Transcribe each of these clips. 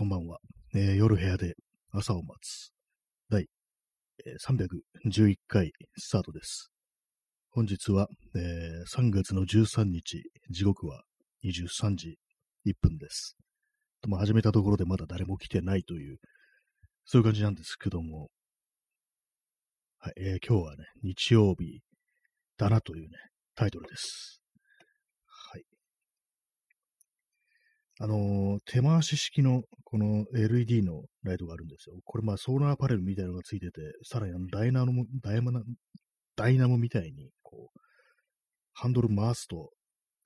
こんばんは。えー夜部屋で朝を待つ。第、えー311回スタートです。本日は、えー3月の13日、時刻は23時1分です。とも始めたところでまだ誰も来てないという、そういう感じなんですけども、はい、えー今日はね、日曜日だなというね、タイトルです。はい。あの手回し式のこの LED のライトがあるんですよ。これまあソーラーパネルみたいなのがついてて、さらにあのダイナモ、ダイナモ、ダイナモみたいに、こう、ハンドル回すと、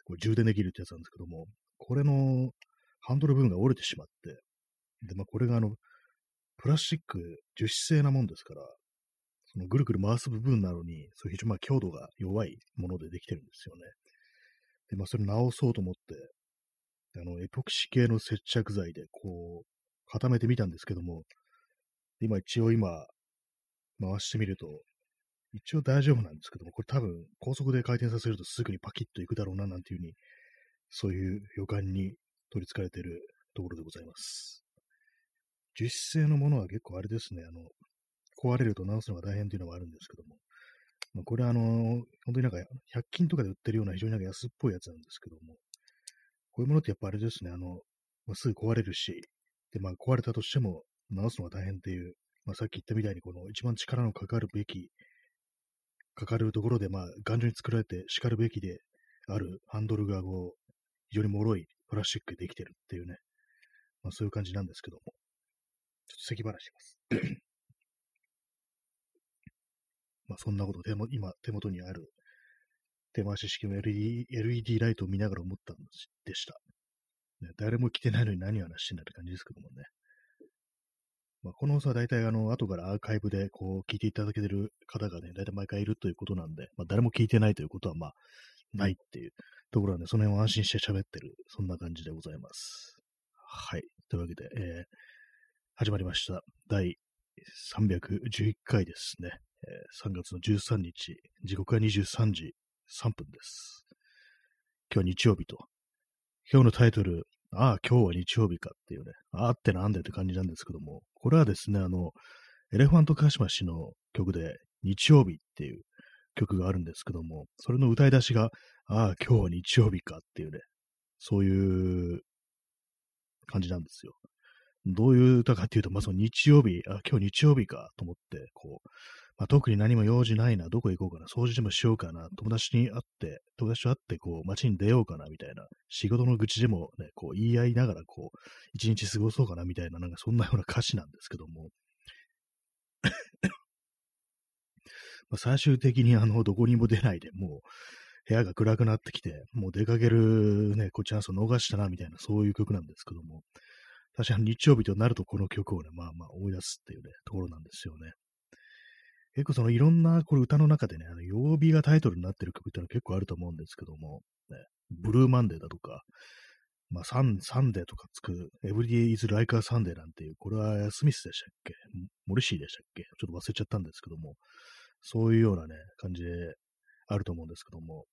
こう充電できるってやつなんですけども、これのハンドル部分が折れてしまって、で、まあこれがあの、プラスチック樹脂製なもんですから、そのぐるぐる回す部分なのに、そういう非常にまあ強度が弱いものでできてるんですよね。で、まあそれ直そうと思って、あの、エポキシ系の接着剤で、こう、固めてみたんですけども、今一応今、回してみると、一応大丈夫なんですけども、これ多分高速で回転させるとすぐにパキッといくだろうな、なんていうふうに、そういう予感に取り憑かれているところでございます。樹脂製のものは結構あれですね、あの、壊れると直すのが大変っていうのはあるんですけども、まあ、これはあの、本当になんか100均とかで売ってるような非常になんか安っぽいやつなんですけども、こういうものってやっぱあれですね、あの、まあ、すぐ壊れるし、で、まあ壊れたとしても直すのが大変っていう、まあさっき言ったみたいにこの一番力のかかるべき、かかるところでまあ頑丈に作られて叱るべきであるハンドルがこう、非常に脆いプラスチックでできてるっていうね、まあそういう感じなんですけども、ちょっと咳払いします。まあそんなことでも今手元にある手回し式の LED, LED ライトを見ながら思ったんでした。ね、誰も来てないのに何を話してんだって感じですけどもね。まあ、このさ、大体あの、後からアーカイブでこう聞いていただけてる方がね、大体毎回いるということなんで、まあ、誰も聞いてないということはまあ、ないっていうところなんで、その辺を安心して喋ってる、そんな感じでございます。はい。というわけで、えー始まりました。第311回ですね。えー3月の13日、時刻は23時3分です。今日日曜日と。今日のタイトル、ああ、今日は日曜日かっていうね、ああってなんでって感じなんですけども、これはですね、あの、エレファントカシマシの曲で、日曜日っていう曲があるんですけども、それの歌い出しが、ああ、今日は日曜日かっていうね、そういう感じなんですよ。どういう歌かっていうと、まあ、その日曜日、あ、今日日曜日かと思って、こう、まあ、特に何も用事ないな、どこ行こうかな、掃除でもしようかな、友達に会って、友達と会って、こう、街に出ようかな、みたいな、仕事の愚痴でもね、こう、言い合いながら、こう、一日過ごそうかな、みたいな、なんかそんなような歌詞なんですけども、ま最終的に、あの、どこにも出ないで、もう、部屋が暗くなってきて、もう出かけるね、こうチャンスを逃したな、みたいな、そういう曲なんですけども、確かに日曜日となるとこの曲をね、まあまあ思い出すっていうね、ところなんですよね。結構そのいろんな、これ歌の中でね、あの曜日がタイトルになってる曲ってのは結構あると思うんですけども、ね、ブルーマンデーだとか、まあサンサンデーとかつく、 Everyday Is Like Sunday なんていう、これはスミスでしたっけ？モリシーでしたっけ？ちょっと忘れちゃったんですけども、そういうようなね、感じであると思うんですけども、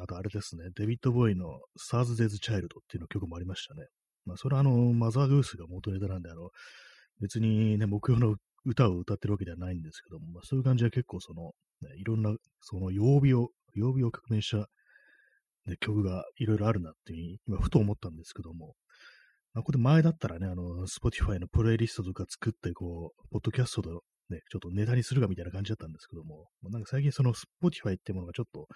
あとあれですね、デビッド・ボーイの Stars Days Child っていうの曲もありましたね。まあそれはあの、マザー・グースが元ネタなんで、あの、別にね、目標の歌を歌ってるわけではないんですけども、まあ、そういう感じは結構その、ね、いろんな、その曜日を、曜日を革命した、ね、曲がいろいろあるなっていうふうに、今ふと思ったんですけども、まあ、これ前だったらね、あの、Spotify のプレイリストとか作って、こう、ポッドキャストでね、ちょっとネタにするかみたいな感じだったんですけども、まあなんか最近その Spotify ってものがちょっと、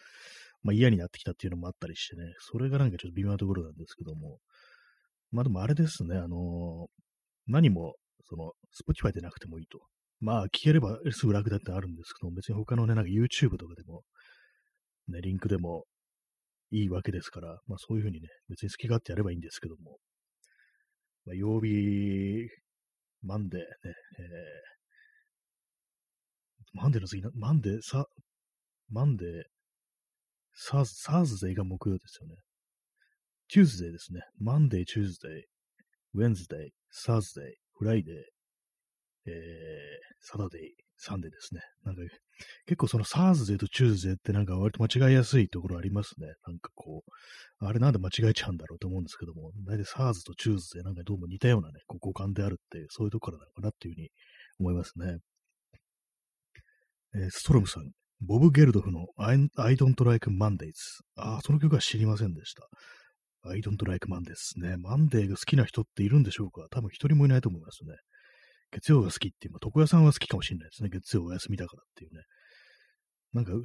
まあ嫌になってきたっていうのもあったりしてね、それがなんかちょっと微妙なところなんですけども、まあでもあれですね、あの何も、その、Spotify でなくてもいいと。まあ、聞ければすぐ楽だってあるんですけど、別に他のね、なんか YouTube とかでも、ね、リンクでもいいわけですから、まあそういうふうにね、別に好き勝手やればいいんですけども、まあ、曜日、マンデーね、えー、マンデーの次な、マンデー、さ、マンデー、サーズ、サーズデーが木曜ですよね。チューズデーですね。マンデー、チューズデー、ウェンズデー、サーズデー、フライデー、えー、サタデー、サンデーですね。なんか、結構そのサーズデーとチューズデーってなんか割と間違いやすいところありますね。なんかこう、あれなんで間違えちゃうんだろうと思うんですけども、大体サーズとチューズデーなんかどうも似たようなね、こう語感であるっていう、そういうところなのかなっていうふうに思いますね。えー、ストロムさん、ボブ・ゲルドフの I, I don't like Mondays。ああ、その曲は知りませんでした。I don't like Mondays ね。マンデーが好きな人っているんでしょうか？多分一人もいないと思いますね。月曜が好きっていう、まあ、床屋さんは好きかもしれないですね。月曜お休みだからっていうね。なんか 不思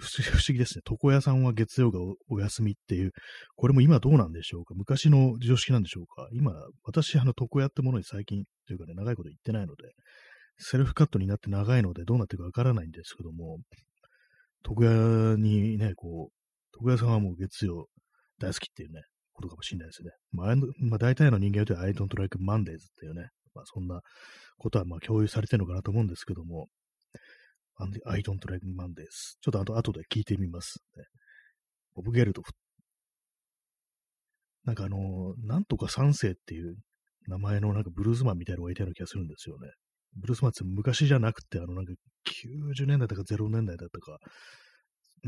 議ですね。床屋さんは月曜がお休みっていう、これも今どうなんでしょうか？昔の常識なんでしょうか？今、私、あの、床屋ってものに最近、というかね、長いこと言ってないので、セルフカットになって長いのでどうなってるかわからないんですけども、床屋にね、こう、床屋さんはもう月曜大好きっていうね、ことかもしれないですね。まあ、まあ、大体の人間とは I don't like Mondays っていうね、まあ、そんなことはまあ共有されてるのかなと思うんですけども、I don't like Mondays。ちょっとあと後で聞いてみます、ね。ボブ・ゲルドフ。なんかあの、なんとか三世っていう名前のなんかブルースマンみたいなのがいたような気がするんですよね。ブルースマンって昔じゃなくて、あのなんか90年代とか0年代だったか、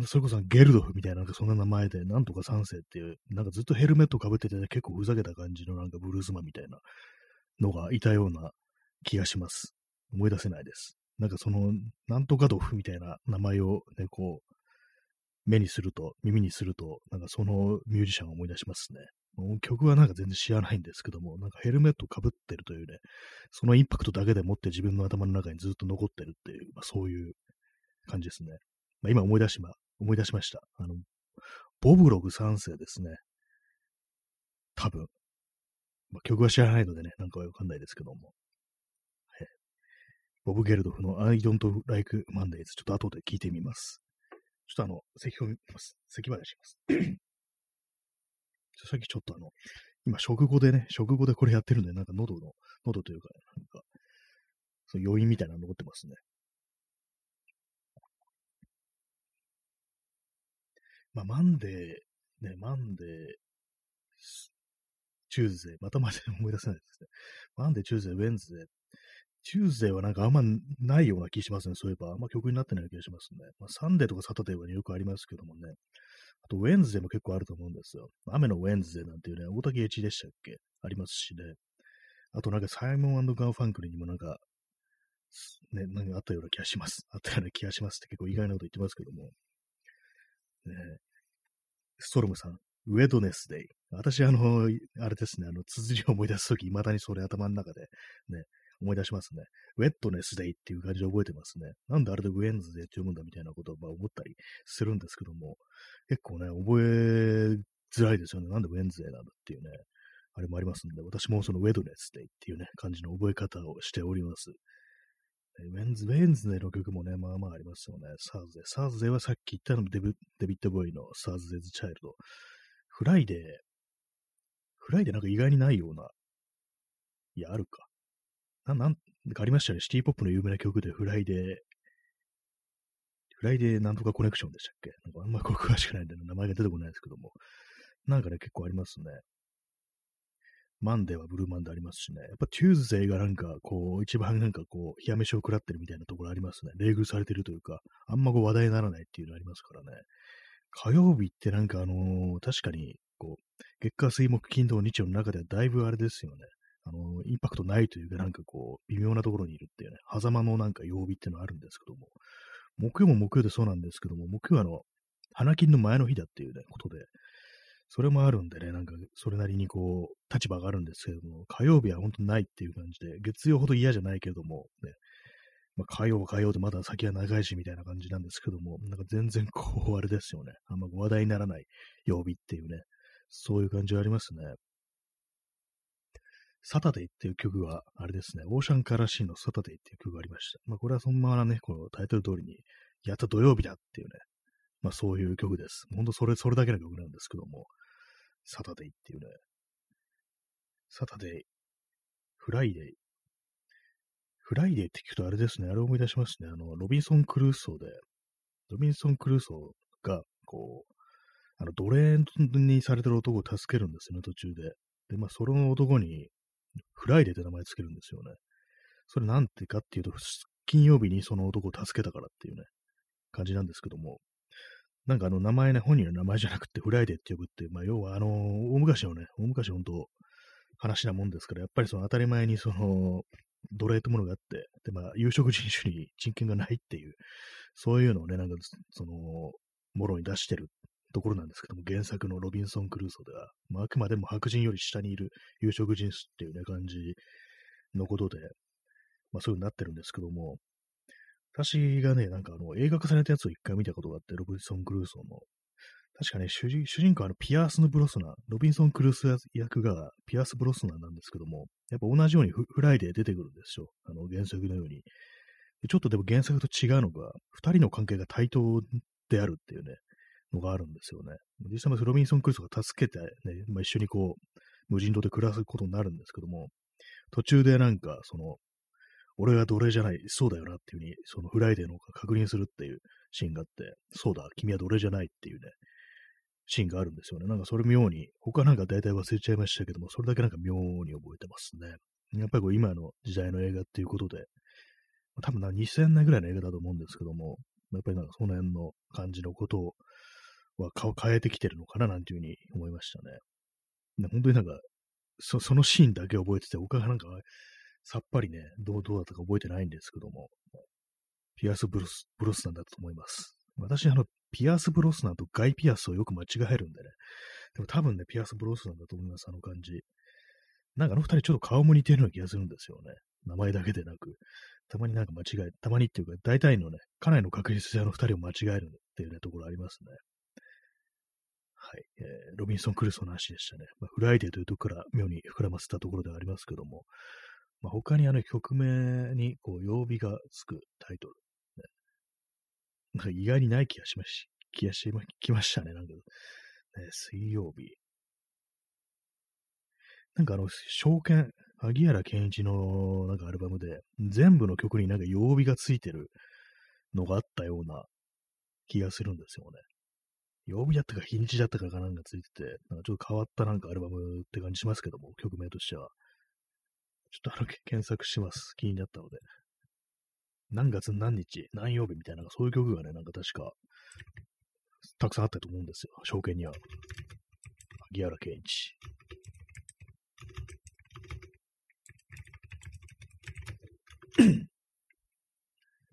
それこそゲルドフみたいな、なんかそんな名前で、なんとか三世っていう、なんかずっとヘルメットかぶってて、結構ふざけた感じのなんかブルースマンみたいなのがいたような気がします。思い出せないです。なんかその、なんとかドフみたいな名前をね、こう、目にすると、耳にすると、なんかそのミュージシャンを思い出しますね。曲はなんか全然知らないんですけども、なんかヘルメットかぶってるというね、そのインパクトだけでもって自分の頭の中にずっと残ってるっていう、まあ、そういう感じですね。まあ、今思い出しま、思い出しました。あの、ボブログ3世ですね。多分。まあ、曲は知らないのでね、なんかわかんないですけども。ボブ・ゲルドフの I don't like Mondays。ちょっと後で聞いてみます。ちょっとあの、咳を見ます。咳払いします。さっきちょっとあの、今、食後でね、食後でこれやってるんで、なんか喉の、喉というか、なんか、そう余韻みたいなの残ってますね。まあ、マンデー、ね、マンデー、チューズデー、またまで 思い出せないですね。マンデー、チューズデー、ウェンズデー。チューズデーはなんかあんまないような気しますね。そういえば、あんま曲になってない気がしますね。まあ、サンデーとかサタデーは、ね、よくありますけどもね。あと、ウェンズデーも結構あると思うんですよ。雨のウェンズデーなんていうね、大滝詠一でしたっけ？ありますしね。あとなんかサイモンガーファンクルにもなんか、ね、何かあったような気がします。あったような気がしますって結構いい加減なこと言ってますけども。ストロムさん、ウェドネスデイ。私、あの、あれですね、あの、綴りを思い出すとき、未だにそれ頭の中で、ね、思い出しますね。ウェットネスデイっていう感じで覚えてますね。なんであれでウェンズデーって読むんだみたいなことを思ったりするんですけども、結構ね、覚えづらいですよね。なんでウェンズデーなんだっていうね、あれもありますんで、私もそのウェドネスデイっていうね、感じの覚え方をしております。ウェンズ、ウェンズデーの曲もね、まあまあありますよね。サーズデー。サーズデーはさっき言ったのデビデビッド・ボウイの Thursday's Child。フライデー。フライデーなんか意外にないような。いや、あるか。な、なんかありましたね。シティポップの有名な曲でフライデー、フライデーなんとかコネクションでしたっけ？なんかあんまり詳しくないんで、名前が出てこないですけども。なんかね、結構ありますね。マンデーはブルーマンデーありますしね。やっぱチューズデーがなんか、こう、一番なんかこう、冷や飯を食らってるみたいなところありますね。冷遇されてるというか、あんまこう話題にならないっていうのありますからね。火曜日ってなんかあのー、確かに、こう、月火水木金土日曜の中ではだいぶあれですよね。あの、インパクトないというか、なんかこう、微妙なところにいるっていうね、狭間のなんか曜日っていうのはあるんですけども、木曜も木曜でそうなんですけども、木曜はあの、花金の前の日だっていうね、ことで、それもあるんでね、なんか、それなりにこう、立場があるんですけども、火曜日は本当ないっていう感じで、月曜ほど嫌じゃないけども、ね、まあ、火曜は火曜でまだ先は長いしみたいな感じなんですけども、なんか全然こう、あれですよね。あんま話題にならない曜日っていうね、そういう感じはありますね。サタデイっていう曲は、あれですね、オーシャンカラシーのサタデイっていう曲がありました。まあ、これはそのままね、このタイトル通りに、やった土曜日だっていうね、まあそういう曲です。ほんとそれ、それだけの曲なんですけども、サタデイっていうね、サタデイ、フライデイ、フライデーって聞くとあれですね、あれを思い出しますね。あの、ロビンソン・クルーソーで、ロビンソン・クルーソーが、こう、あの、奴隷にされてる男を助けるんですよね、途中で。で、まあ、その男に、フライデーって名前つけるんですよね。それなんてかっていうと、金曜日にその男を助けたからっていうね、感じなんですけども、なんかあの名前ね、本人の名前じゃなくてフライデーって呼ぶって、まあ要はあの、大昔のね、大昔本当話なもんですから、やっぱりその当たり前にその、奴隷ってものがあって、で、まあ、有色人種に人権がないっていう、そういうのをね、なんか、その、もろに出してるところなんですけども、原作のロビンソン・クルーソーでは、まあ、あくまでも白人より下にいる有色人種っていうね、感じのことで、まあ、そういう風になってるんですけども、私がね、なんかあの、映画化されたやつを一回見たことがあって、ロビンソン・クルーソーの。確かね、主人公はあのピアース・ブロスナン、ロビンソン・クルーソー役がピアース・ブロスナンなんですけども、やっぱ同じようにフライデー出てくるんですよ。あの原作のように。ちょっとでも原作と違うのが、二人の関係が対等であるっていうね、のがあるんですよね。実際ロビンソン・クルーソーが助けて、ね、まあ、一緒にこう、無人島で暮らすことになるんですけども、途中でなんか、その、俺は奴隷じゃない、そうだよなっていうふうに、そのフライデーに確認するっていうシーンがあって、そうだ、君は奴隷じゃないっていうね、シーンがあるんですよね。なんかそれ妙に、他なんか大体忘れちゃいましたけども、それだけなんか妙に覚えてますね。やっぱりこう今の時代の映画っていうことで、多分な2000年ぐらいの映画だと思うんですけども、やっぱりなんかその辺の感じのことは変えてきてるのかななんていうふうに思いましたね。本当になんか、そそのシーンだけ覚えてて、他がなんかさっぱりね、どうどうだったか覚えてないんですけども、ピアス・ブロス、ブロスナンだと思います。私、あの、ピアス・ブロスナンとガイ・ピアスをよく間違えるんでね。でも多分ね、ピアス・ブロスナンだと思います、あの感じ。なんかあの二人ちょっと顔も似てるような気がするんですよね。名前だけでなく。たまになんか間違え、たまにっていうか、大体のね、かなりの確率であの二人を間違えるっていうね、ところありますね。はい。えー、ロビンソン・クルーソーの話でしたね。まあ、フライデーというところから妙に膨らませたところではありますけども、まあ、他にあの曲名にこう曜日がつくタイトル、ね、なんか意外にない気がしまし、気がしま、きましたね。なんか、ね、水曜日。なんかあの、証券、萩原健一のなんかアルバムで、全部の曲になんか曜日がついてるのがあったような気がするんですよね。曜日だったか日にちだったかがなんかついてて、なんかちょっと変わったなんかアルバムって感じしますけども、曲名としては。ちょっとあの、検索します。気になったので。何月何日、何曜日みたいな、そういう曲がね、なんか確か、たくさんあったと思うんですよ。証券には。萩原健一。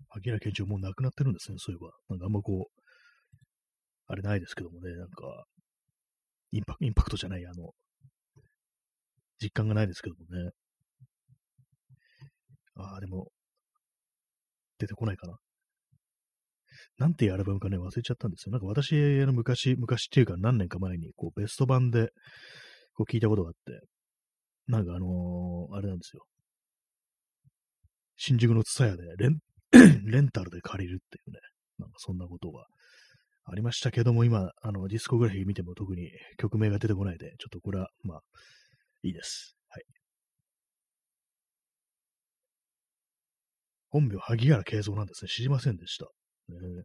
萩原健一はもう亡くなってるんですね、そういえば。なんかあんまこう、あれないですけどもね、なんか、インパインパクトじゃない、あの、実感がないですけどもね。ああ、でも、出てこないかな。なんていうアルバムかね、忘れちゃったんですよ。なんか私の昔、昔っていうか何年か前に、こう、ベスト版で、こう聞いたことがあって、なんかあのー、あれなんですよ。新宿のツタヤでレン、レンタルで借りるっていうね、なんかそんなことがありましたけども、今、あの、ディスコグラフィー見ても特に曲名が出てこないで、ちょっとこれは、まあ、いいです。はい。本名、萩原慶三なんですね。知りませんでした。ね、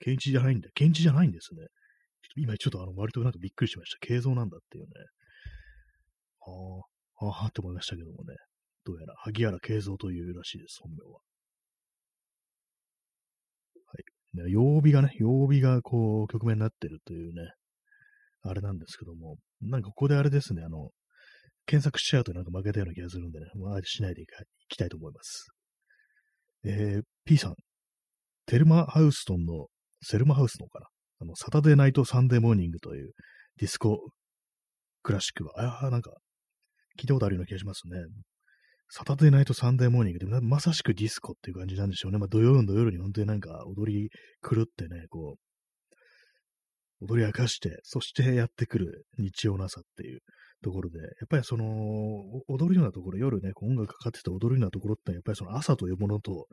健一じゃないんだ。健一じゃないんですね。今ちょっとあの、割となんかびっくりしました。慶三なんだっていうね。はあ、はあ、って思いましたけどもね。どうやら、萩原敬三というらしいです、本名は。はい。曜日がね、曜日がこう、曲名になってるというね、あれなんですけども、なんかここであれですね、あの、検索しちゃうとなんか負けたような気がするんでね、まあ、しないでいきたいと思います。えー、P さん、テルマ・ハウストンの、セルマ・ハウストンかな？あの、 Saturday Night, Sunday Morning というディスコクラシックは、ああ、なんか、聞いたことあるような気がしますね。 Saturday Night Sunday Morning で、まさしくディスコっていう感じなんでしょうね。まあ、土曜の夜に本当になんか踊り狂ってね、こう、踊り明かして、そしてやってくる日曜の朝っていうところで、やっぱりその、踊るようなところ、夜ね、こう音楽かかってて踊るようなところって、やっぱりその朝というものと、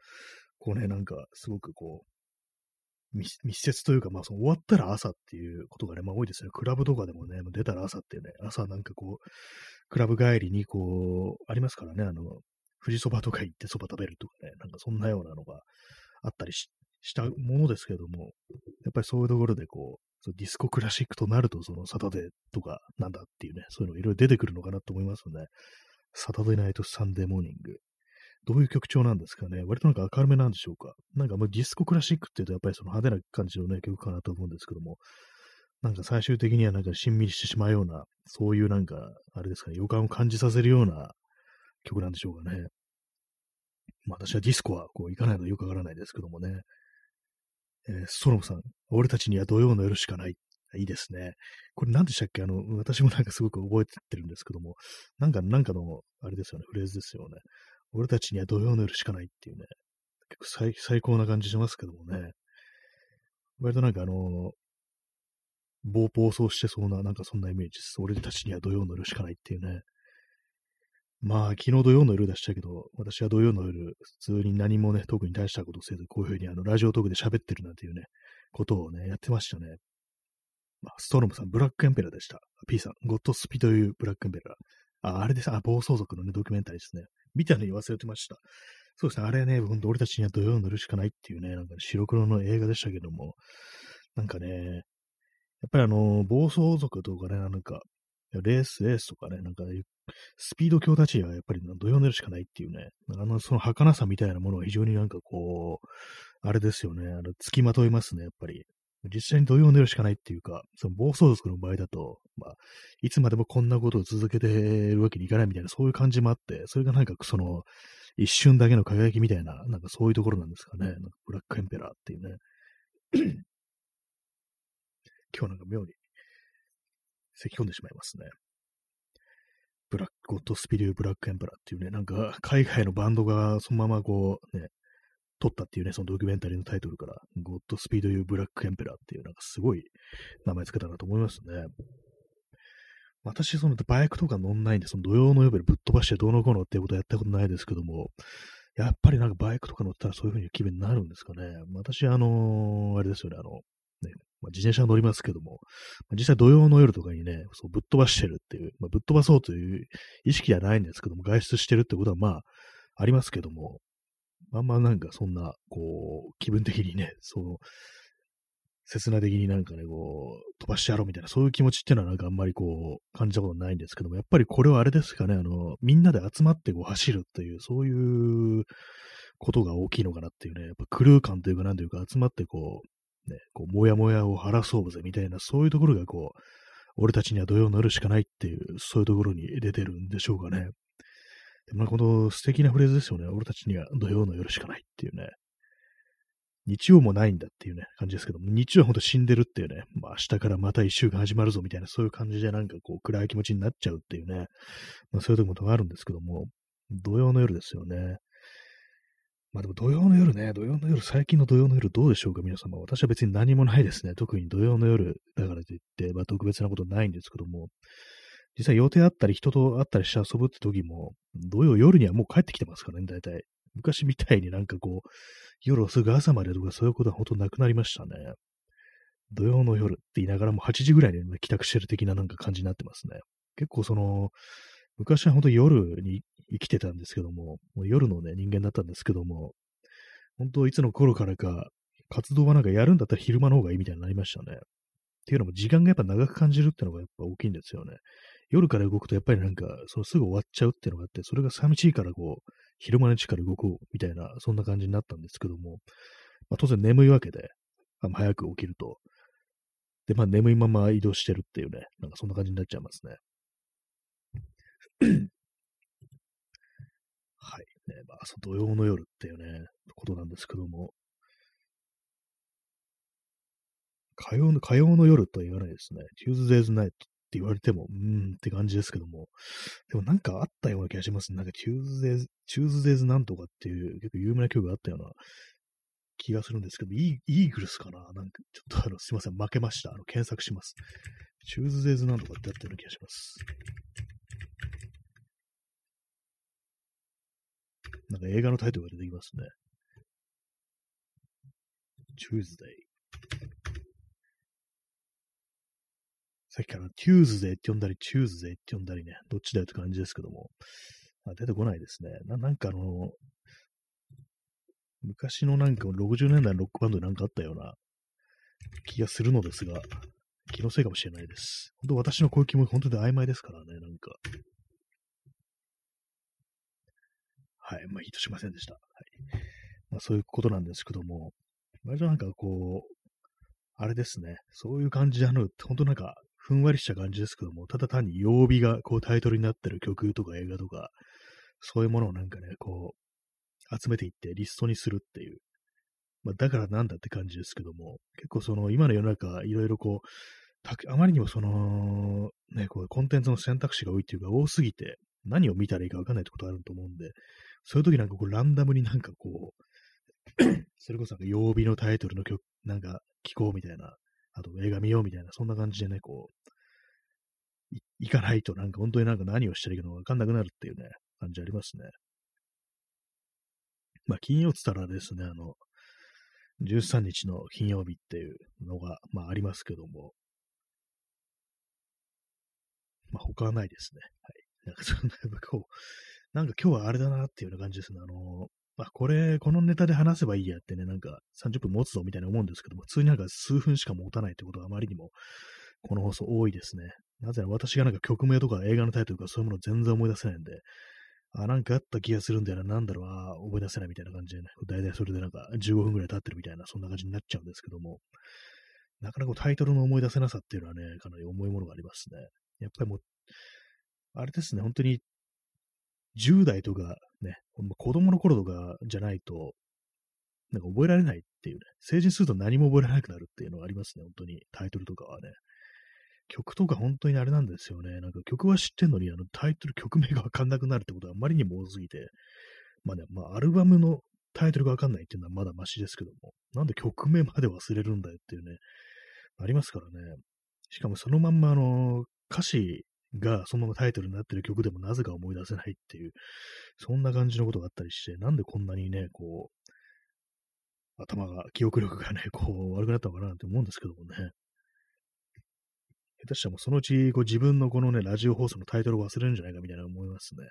こうね、なんか、すごくこう、密接というか、まあ、その終わったら朝っていうことがね、まあ多いですね。クラブとかでもね、出たら朝ってね、朝なんかこう、クラブ帰りにこう、ありますからね、あの、富士そばとか行ってそば食べるとかね、なんかそんなようなのがあったりしたものですけども、やっぱりそういうところでこうう、ディスコクラシックとなると、そのサタデーとかなんだっていうね、そういうのいろいろ出てくるのかなと思いますので、 Saturday Night Sunday Morning。どういう曲調なんですかね？割となんか明るめなんでしょうか？なんかもうディスコクラシックって言うとやっぱりその派手な感じのね、曲かなと思うんですけども、なんか最終的にはなんかしんみりしてしまうような、そういうなんか、あれですかね、予感を感じさせるような曲なんでしょうかね。まあ私はディスコはこう行かないのよくわからないですけどもね。えー、ソロムさん、俺たちには土曜の夜しかない。いいですね。これ何でしたっけ？あの、私もなんかすごく覚えてるんですけども、なんか、なんかの、あれですよね、フレーズですよね。俺たちには土曜の夜しかないっていうね、結構最最高な感じしますけどもね。割となんかあの、暴暴走してそうな、なんかそんなイメージです。俺たちには土曜の夜しかないっていうね。まあ、昨日土曜の夜でしたけど、私は土曜の夜、普通に何もね、特に大したことせず、こういうふうにあの、ラジオトークで喋ってるなんていうね、ことをね、やってましたね。まあ、ストロムさん、ブラックエンペラーでした。P さん、ゴッドスピというブラックエンペラー。あ、あれです。あ、暴走族のね、ドキュメンタリーですね。見たのに忘れてました。そうですね。あれね、ほんと俺たちには土曜の夜しかないっていうね、なんか白黒の映画でしたけども、なんかね、やっぱりあの、暴走族とかね、なんか、レース、レースとかね、なんか、スピード強たちはやっぱり土曜の夜しかないっていうね、あの、その儚さみたいなものは非常になんかこう、あれですよね、あの、付きまといますね、やっぱり。実際に土曜の夜しかないっていうか、その暴走族の場合だと、まあ、いつまでもこんなことを続けてるわけにいかないみたいな、そういう感じもあって、それがなんかその、一瞬だけの輝きみたいな、なんかそういうところなんですかね。なんかブラックエンペラーっていうね。今日なんか妙に咳き込んでしまいますね。ブラック、 Godspeed You Black Emperor っていうね、なんか海外のバンドがそのままこうね、撮ったっていうね、そのドキュメンタリーのタイトルから、 Godspeed You Black Emperor っていう、なんかすごい名前つけたなと思いますね。私、そのバイクとか乗んないんで、その土曜の夜ぶっ飛ばしてどうのこうのっていうことはやったことないですけども、やっぱりなんかバイクとか乗ったらそういう風に気分になるんですかね。私、あのー、あれですよね、あの、ね、まあ、自転車乗りますけども、まあ、実際土曜の夜とかにね、そうぶっ飛ばしてるっていう、まあ、ぶっ飛ばそうという意識はないんですけども、外出してるってことはまあ、ありますけども、あんまなんかそんな、こう、気分的にね、その、切な的になんかね、こう、飛ばしてやろうみたいな、そういう気持ちっていうのはなんかあんまりこう、感じたことないんですけども、やっぱりこれはあれですかね、あの、みんなで集まってこう走るっていう、そういうことが大きいのかなっていうね、やっぱクルー感というかなんというか集まってこう、ね、こう、もやもやを晴らそうぜみたいな、そういうところがこう、俺たちには土曜の夜しかないっていう、そういうところに出てるんでしょうかね。まあ、この素敵なフレーズですよね。俺たちには土曜の夜しかないっていうね。日曜もないんだっていうね、感じですけども、日曜はほんと死んでるっていうね、まあ明日からまた一週間始まるぞみたいな、そういう感じでなんかこう暗い気持ちになっちゃうっていうね、まあそういうとこもあるんですけども、土曜の夜ですよね。まあでも土曜の夜ね、土曜の夜、最近の土曜の夜どうでしょうか、皆様。私は別に何もないですね。特に土曜の夜だからといって、まあ特別なことないんですけども、実際予定あったり人と会ったりして遊ぶって時も、土曜夜にはもう帰ってきてますからね、大体。昔みたいになんかこう、夜すぐ朝までとかそういうことはほとんどなくなりましたね。土曜の夜って言いながらも8時ぐらいに帰宅してる的ななんか感じになってますね。結構その、昔は本当夜に生きてたんですけども、もう夜のね、人間だったんですけども、本当いつの頃からか、活動はなんかやるんだったら昼間の方がいいみたいになりましたね。っていうのも時間がやっぱ長く感じるっていうのがやっぱ大きいんですよね。夜から動くとやっぱりなんか、そのすぐ終わっちゃうっていうのがあって、それが寂しいからこう、昼間のうちから動こうみたいな、そんな感じになったんですけども、まあ、当然眠いわけで、あ早く起きると。で、まあ眠いまま移動してるっていうね、なんかそんな感じになっちゃいますね。はい。ね、まあ、土曜の夜っていうね、ことなんですけども、火曜の、火曜の夜とは言わないですね。Tuesday's Night って言われても、うーんって感じですけども、でもなんかあったような気がしますね。なんか Tuesdays、Tuesdays なんとかっていう結構有名な曲があったような気がするんですけど、イーグルスかな？なんかちょっとあの、すいません、負けました。あの、検索します。Tuesdays なんとかってあったような気がします。なんか映画のタイトルが出てきますね。Tuesday。さっきからテューズデーって呼んだり、チューズデーって呼んだりね、どっちだよって感じですけども、あ出てこないですね。ななんかあの、昔のなんか60年代のロックバンドでなんかあったような気がするのですが、気のせいかもしれないです。本当私のこういう気も本当に曖昧ですからね、なんか。はい。まあ、ヒットしませんでした。はい。まあ、そういうことなんですけども、割となんかこう、あれですね。そういう感じで、あの、本当なんか、ふんわりした感じですけども、ただ単に曜日がこうタイトルになってる曲とか映画とか、そういうものをなんかね、こう、集めていってリストにするっていう。まあ、だからなんだって感じですけども、結構その、今の世の中、いろいろこう、あまりにもその、ね、こう、コンテンツの選択肢が多いっていうか、多すぎて、何を見たらいいかわかんないってことあると思うんで、そういう時なんかこう、ランダムになんかこう、それこそなんか曜日のタイトルの曲、なんか聞こうみたいな、あと映画見ようみたいな、そんな感じでね、こう、行かないとなんか本当になんか何をしてるかわかんなくなるっていうね、感じありますね。まあ、金曜つったらですね、あの、13日の金曜日っていうのが、まあ、ありますけども、まあ、他はないですね。はい。なんか、そんな、こう、なんか今日はあれだなっていうような感じですね。あの、まあ、これ、このネタで話せばいいやってね、なんか30分持つぞみたいな思うんですけども、普通になんか数分しか持たないってことがあまりにも、この放送多いですね。なぜなら私がなんか曲名とか映画のタイトルとかそういうもの全然思い出せないんで、あ、なんかあった気がするんだよな、なんだろう、あ思い出せないみたいな感じでね、大体それでなんか15分くらい経ってるみたいな、そんな感じになっちゃうんですけども、なかなかタイトルの思い出せなさっていうのはね、かなり重いものがありますね。やっぱりもう、あれですね、本当に10代とかね、子供の頃とかじゃないと、なんか覚えられないっていうね、成人すると何も覚えられなくなるっていうのがありますね、本当に、タイトルとかはね。曲とか本当にあれなんですよね。なんか曲は知ってんのに、あのタイトル、曲名がわかんなくなるってことはあまりにも多すぎて、まあね、まあアルバムのタイトルがわかんないっていうのはまだマシですけども、なんで曲名まで忘れるんだよっていうね、ありますからね。しかもそのまんまあの、歌詞がそのままタイトルになってる曲でもなぜか思い出せないっていう、そんな感じのことがあったりして、なんでこんなにね、こう、頭が、記憶力がね、こう、悪くなったのかなって思うんですけどもね。下手したらもうそのうち、こう自分のこのね、ラジオ放送のタイトルを忘れるんじゃないかみたいな思いますね。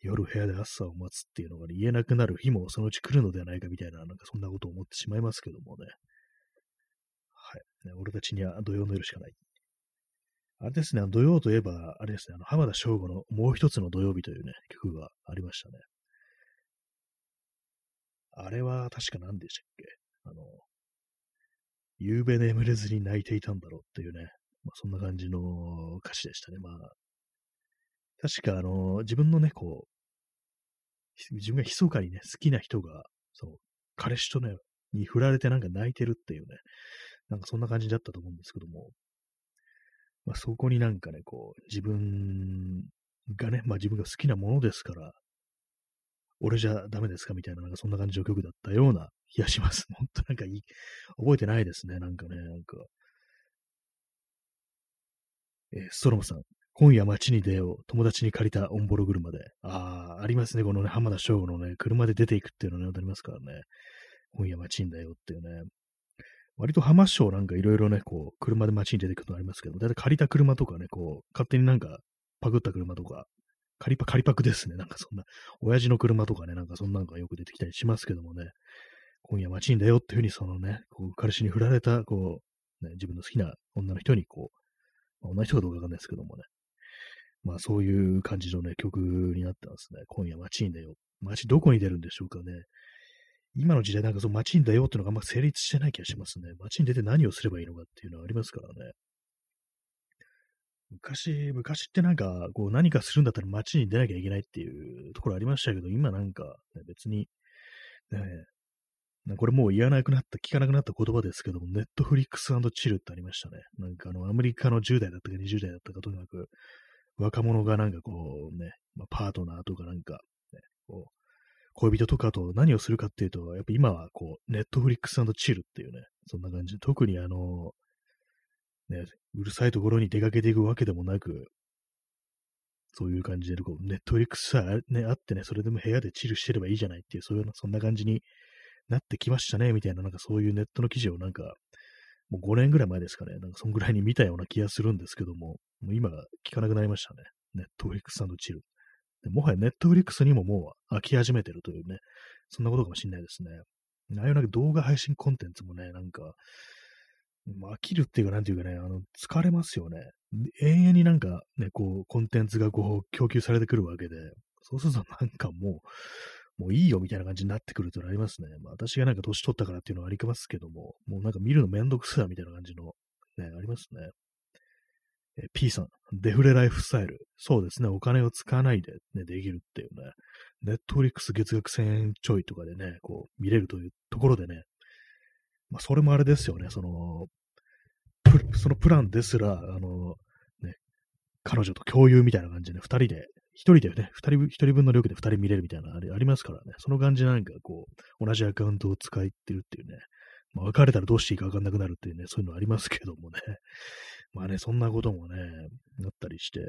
夜部屋で朝を待つっていうのが、ね、言えなくなる日もそのうち来るのではないかみたいな、なんかそんなことを思ってしまいますけどもね。はい。俺たちには土曜の夜しかないあれですね、土曜といえば、あれですね、あの、浜田省吾のもう一つの土曜日というね、曲がありましたね。あれは確か何でしたっけ？あの、夕べ眠れずに泣いていたんだろうっていうね、まあ、そんな感じの歌詞でしたね。まあ、確かあの、自分のね、こう、自分が密かにね、好きな人が、その、彼氏とね、に振られてなんか泣いてるっていうね、なんかそんな感じだったと思うんですけども、まあ、そこになんかね、こう、自分がね、まあ自分が好きなものですから、俺じゃダメですかみたいな、なんかそんな感じの曲だったような気がします。本当なんかいい、覚えてないですね、なんかね、なんか。えー、ストロムさん、今夜街に出よう、友達に借りたオンボロ車で。ああ、ありますね、このね、浜田省吾のね、車で出ていくっていうのね、ありますからね。今夜街に出ようっていうね。割と浜省なんかいろいろね、こう、車で街に出てくるのありますけど、だいたい借りた車とかね、こう、勝手になんかパクった車とか、借りパ、借りパクですね。なんかそんな、親父の車とかね、なんかそんなんがよく出てきたりしますけどもね、今夜街に出ようっていうふうにそのね、こう、彼氏に振られた、こう、ね、自分の好きな女の人にこう、まあ、女の人かどうかわかんないですけどもね、まあそういう感じのね、曲になってますね。今夜街に出よう。街どこに出るんでしょうかね。今の時代なんかその街に出ようっていうのがあんま成立してない気がしますね。街に出て何をすればいいのかっていうのはありますからね。昔、昔ってなんか、こう何かするんだったら街に出なきゃいけないっていうところありましたけど、今なんか、ね、別に、ね、これもう言わなくなった、聞かなくなった言葉ですけども、ネットフリックスチルってありましたね。なんかあの、アメリカの10代だったか20代だったかとにかく、若者がなんかこうね、まあ、パートナーとかなんか、ね、こう、恋人とかと何をするかっていうと、やっぱ今はこう、ネットフリックスチルっていうね、そんな感じで、特にあの、ね、うるさいところに出かけていくわけでもなく、そういう感じで、こう、ネットフリックスさえ、ね、あってね、それでも部屋でチルしてればいいじゃないっていう、そういう、そんな感じになってきましたね、みたいな、なんかそういうネットの記事をなんか、もう5年ぐらい前ですかね、なんかそんぐらいに見たような気がするんですけども、もう今聞かなくなりましたね。ネットフリックスチル。もはやネットフリックスにももう飽き始めてるというね、そんなことかもしれないですね。ああいうなんか動画配信コンテンツもね、なんか、飽きるっていうか、なんていうかね、あの、疲れますよね。永遠になんかね、こう、コンテンツがこう、供給されてくるわけで、そうするとなんかもう、もういいよみたいな感じになってくるとなりますね。まあ私がなんか年取ったからっていうのはありますけども、もうなんか見るのめんどくさいみたいな感じの、ね、ありますね。え P さん、デフレライフスタイル。そうですね、お金を使わないで、ね、できるっていうね。ネットフリックス月額1000円ちょいとかでね、こう、見れるというところでね。まあ、それもあれですよね、その、そのプランですら、あの、ね、彼女と共有みたいな感じで、ね、二人で、一人でね、二人、一人分の料金で二人見れるみたいなあれありますからね。その感じなんかこう、同じアカウントを使ってるっていうね。まあ、別れたらどうしていいかわかんなくなるっていうね、そういうのありますけどもね。まあね、そんなこともね、なったりして、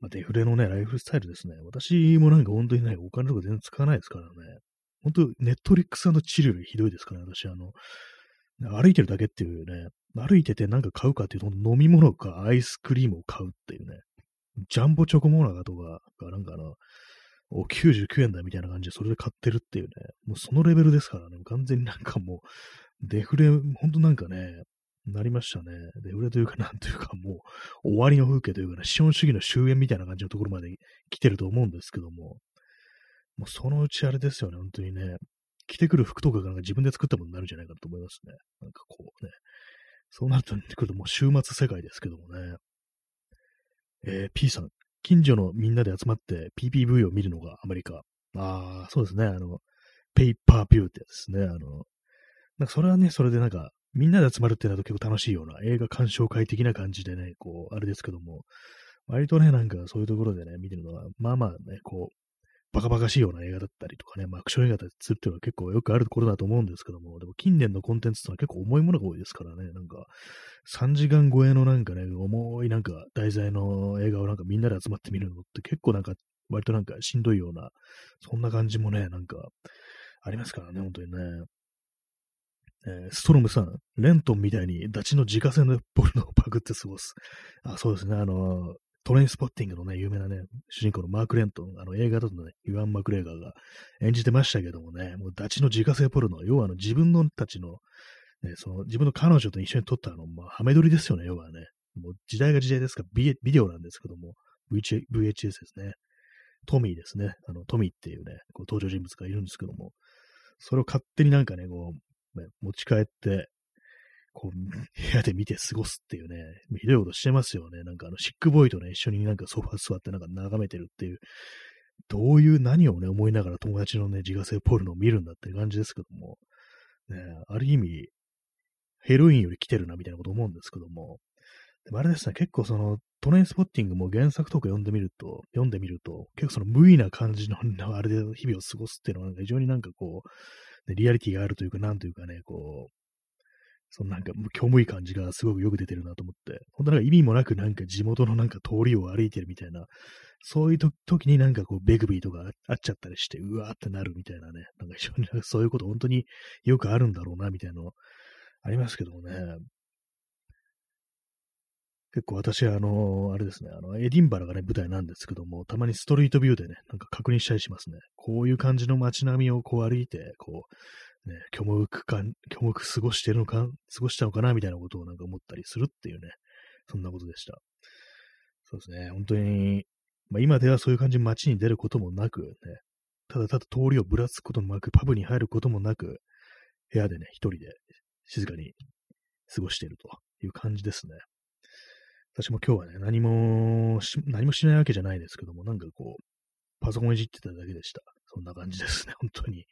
まあ、デフレのね、ライフスタイルですね。私もなんか本当にね、お金とか全然使わないですからね。本当、ネットリックスチルよりひどいですからね、私、あの、歩いてるだけっていうね、歩いててなんか買うかっていうと、飲み物かアイスクリームを買うっていうね、ジャンボチョコモナカとかがなんかあの、お、99円だみたいな感じでそれで買ってるっていうね、もうそのレベルですからね、完全になんかもう、デフレ、ほんとなんかね、なりましたね。で、売れというか、なんというか、もう、終わりの風景というかね、資本主義の終焉みたいな感じのところまで来てると思うんですけども、もうそのうちあれですよね、本当にね、着てくる服とかがなんか自分で作ったものになるんじゃないかと思いますね。なんかこうね、そうなるとくるともう週末世界ですけどもね。えー、P さん、近所のみんなで集まって PPV を見るのがアメリカ。ああ、そうですね、あの、ペイパービューってやつですね。あの、なんかそれはね、それでなんか、みんなで集まるってなると結構楽しいような映画鑑賞会的な感じでね、こう、あれですけども、割とね、なんかそういうところでね、見てるのは、まあまあね、こう、バカバカしいような映画だったりとかね、まあ、アクション映画だったりするっていうのは結構よくあるところだと思うんですけども、でも近年のコンテンツってのは結構重いものが多いですからね、なんか、3時間超えのなんかね、重いなんか題材の映画をなんかみんなで集まって見るのって結構なんか、割となんかしんどいような、そんな感じもね、なんか、ありますからね、本当にね。えー、ストロムさん、レントンみたいにダチの自家製のボルノをパクって過ごす。あ、そうですね、あのー、トレインスポッティングのね、有名なね、主人公のマーク・レントン、あの映画だとね、ユアン・マクレーガーが演じてましたけどもね、もうダチの自家製ポルノ、要はあの自分のたちの、ね、その自分の彼女と一緒に撮ったあの、まあ、ハメ撮りですよね、要はね。もう時代が時代ですからビ、ビデオなんですけども、VH VHS ですね。トミーですね。あの、トミーっていうね、こう登場人物がいるんですけども、それを勝手になんかね、こう、ね、持ち帰って、こう、部屋で見て過ごすっていうね、ひどいことしてますよね。なんかあの、シックボーイとね、一緒になんかソファ座ってなんか眺めてるっていう、どういう何をね、思いながら友達のね、自家製ポルノを見るんだっていう感じですけども、ね、ある意味、ヘロインより来てるなみたいなこと思うんですけども、でもあれですね、結構その、トレインスポッティングも原作とか読んでみると、読んでみると、結構その無意な感じの、あれで日々を過ごすっていうのは、なんか非常になんかこう、リアリティがあるというか、なんというかね、こう、そのなんか、虚無い感じがすごくよく出てるなと思って、本当なんか意味もなくなんか地元のなんか通りを歩いてるみたいな、そういう時になんかこう、ベグビーとかあっちゃったりして、うわーってなるみたいなね、なんか非常にそういうこと本当によくあるんだろうな、みたいなのありますけどもね。結構私は、あの、あれですね、あの、エディンバラがね、舞台なんですけども、たまにストリートビューでね、なんか確認したりしますね。こういう感じの街並みをこう歩いて、こう、ね、虚無感、虚無過ごしてるのか、過ごしたのかな、みたいなことをなんか思ったりするっていうね、そんなことでした。そうですね、本当に、まあ今ではそういう感じで街に出ることもなく、ね、ただただ通りをぶらつくこともなく、パブに入ることもなく、部屋でね、一人で静かに過ごしているという感じですね。私も今日はね、何もし、何もしないわけじゃないですけども、なんかこう、パソコンいじってただけでした。そんな感じですね、本当に。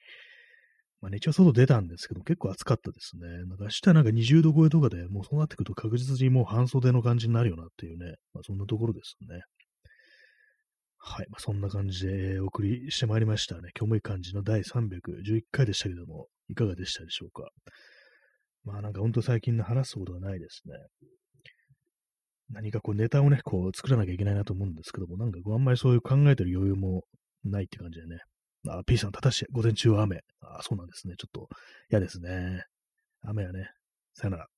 まあね、一応外出たんですけど、結構暑かったですね。なんか明日なんか20度超えとかでもうそうなってくると確実にもう半袖の感じになるよなっていうね、まあそんなところですね。はい。まあ、そんな感じでお送りしてまいりましたね。今日もいい感じの第311回でしたけども、いかがでしたでしょうか。まあなんかほんと最近の話すことがないですね。何かこうネタをね、こう作らなきゃいけないなと思うんですけども、なんかこうあんまりそういう考えてる余裕もないって感じでね。あ、P さん、ただし、午前中は雨。あ、そうなんですね。ちょっと嫌ですね。雨はね。さよなら。